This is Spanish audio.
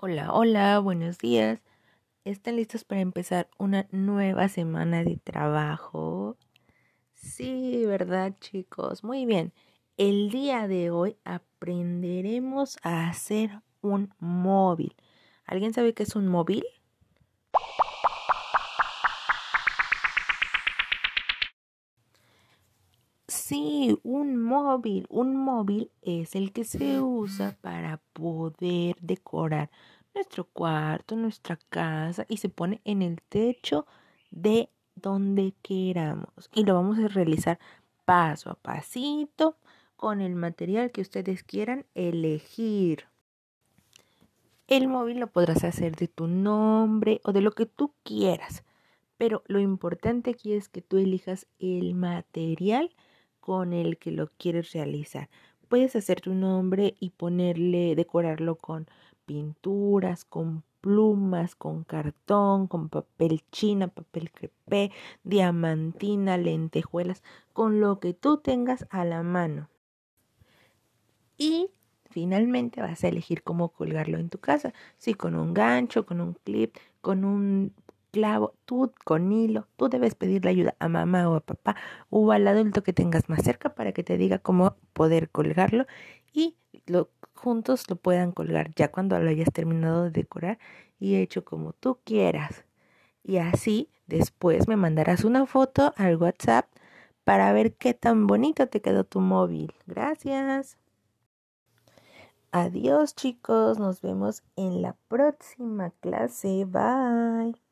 Hola, hola, buenos días. ¿Están listos para empezar una nueva semana de trabajo? Sí, ¿verdad chicos? Muy bien. El día de hoy aprenderemos a hacer un móvil. ¿Alguien sabe qué es un móvil? Sí, un móvil. Un móvil es el que se usa para poder decorar nuestro cuarto, nuestra casa y se pone en el techo de donde queramos. Y lo vamos a realizar paso a pasito con el material que ustedes quieran elegir. El móvil lo podrás hacer de tu nombre o de lo que tú quieras. Pero lo importante aquí es que tú elijas el material con el que lo quieres realizar. Puedes hacer tu nombre y ponerle, decorarlo con pinturas, con plumas, con cartón, con papel china, papel crepé, diamantina, lentejuelas, con lo que tú tengas a la mano. Y finalmente vas a elegir cómo colgarlo en tu casa, si con un gancho, con un clip, con un clavo, tú con hilo, tú debes pedirle ayuda a mamá o a papá o al adulto que tengas más cerca para que te diga cómo poder colgarlo y lo, juntos lo puedan colgar ya cuando lo hayas terminado de decorar y hecho como tú quieras. Y así después me mandarás una foto al WhatsApp para ver qué tan bonito te quedó tu móvil. Gracias. Adiós chicos, nos vemos en la próxima clase. Bye.